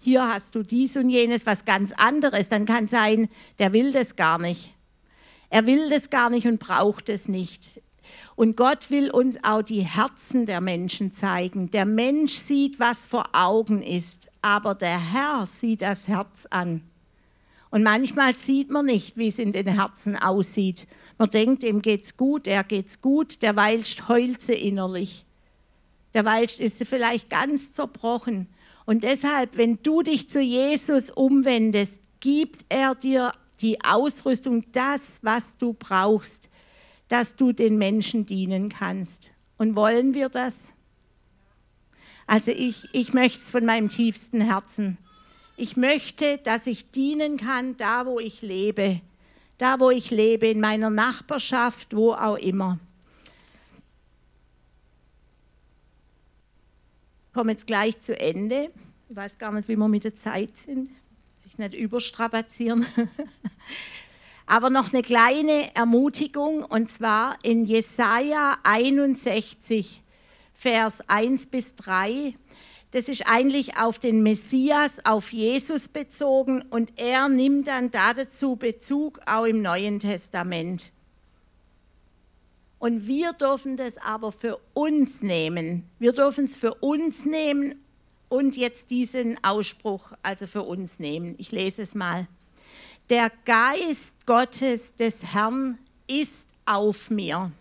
hier hast du dies und jenes, was ganz anderes. Dann kann sein, der will das gar nicht. Er will das gar nicht und braucht es nicht. Und Gott will uns auch die Herzen der Menschen zeigen. Der Mensch sieht, was vor Augen ist, aber der Herr sieht das Herz an. Und manchmal sieht man nicht, wie es in den Herzen aussieht. Man denkt, ihm geht's gut, er geht's gut, der Weilst heult sie innerlich. Der Weilst ist sie vielleicht ganz zerbrochen. Und deshalb, wenn du dich zu Jesus umwendest, gibt er dir die Ausrüstung, das, was du brauchst, dass du den Menschen dienen kannst. Und wollen wir das? Also ich, ich möchte es von meinem tiefsten Herzen. Ich möchte, dass ich dienen kann, da wo ich lebe. Da wo ich lebe, in meiner Nachbarschaft, wo auch immer. Ich komme jetzt gleich zu Ende. Ich weiß gar nicht, wie wir mit der Zeit sind. Ich nicht überstrapazieren. Aber noch eine kleine Ermutigung und zwar in Jesaja 61, Vers 1 bis 3 das ist eigentlich auf den Messias, auf Jesus bezogen und er nimmt dann dazu Bezug auch im Neuen Testament. Und wir dürfen das aber für uns nehmen. Wir dürfen es für uns nehmen und jetzt diesen Ausspruch also für uns nehmen. Ich lese es mal. Der Geist Gottes des Herrn ist auf mir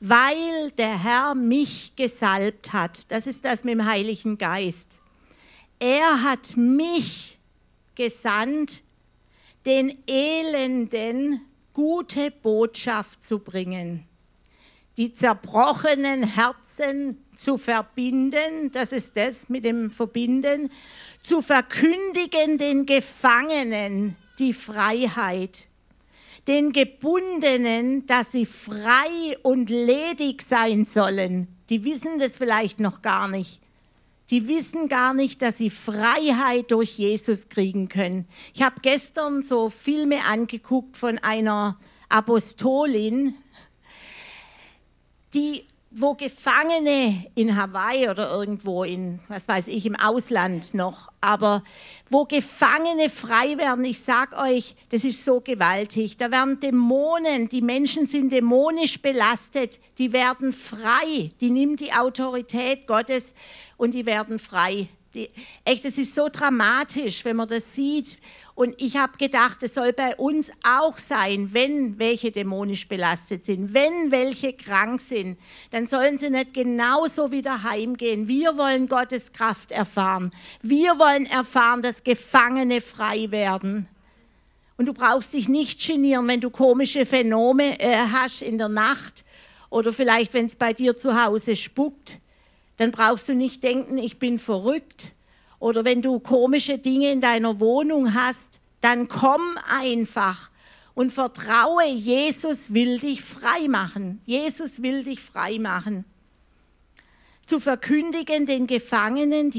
weil der Herr mich gesalbt hat. Das ist das mit dem Heiligen Geist. Er hat mich gesandt, den Elenden gute Botschaft zu bringen, die zerbrochenen Herzen zu verbinden, das ist das mit dem Verbinden, zu verkündigen den Gefangenen die Freiheit den Gebundenen, dass sie frei und ledig sein sollen. Die wissen das vielleicht noch gar nicht. Die wissen gar nicht, dass sie Freiheit durch Jesus kriegen können. Ich habe gestern so Filme angeguckt von einer Apostolin, die wo Gefangene in Hawaii oder irgendwo in, was weiß ich, im Ausland noch, aber wo Gefangene frei werden, ich sag euch, das ist so gewaltig. Da werden Dämonen, die Menschen sind dämonisch belastet, die werden frei, die nimmt die Autorität Gottes und die werden frei. Die, echt, es ist so dramatisch, wenn man das sieht. Und ich habe gedacht, es soll bei uns auch sein, wenn welche dämonisch belastet sind, wenn welche krank sind, dann sollen sie nicht genauso wieder heimgehen. Wir wollen Gottes Kraft erfahren. Wir wollen erfahren, dass Gefangene frei werden. Und du brauchst dich nicht genieren, wenn du komische Phänomene äh, hast in der Nacht oder vielleicht, wenn es bei dir zu Hause spuckt. Dann brauchst du nicht denken, ich bin verrückt oder wenn du komische Dinge in deiner Wohnung hast, dann komm einfach und vertraue, Jesus will dich frei machen. Jesus will dich frei machen. Zu verkündigen den Gefangenen die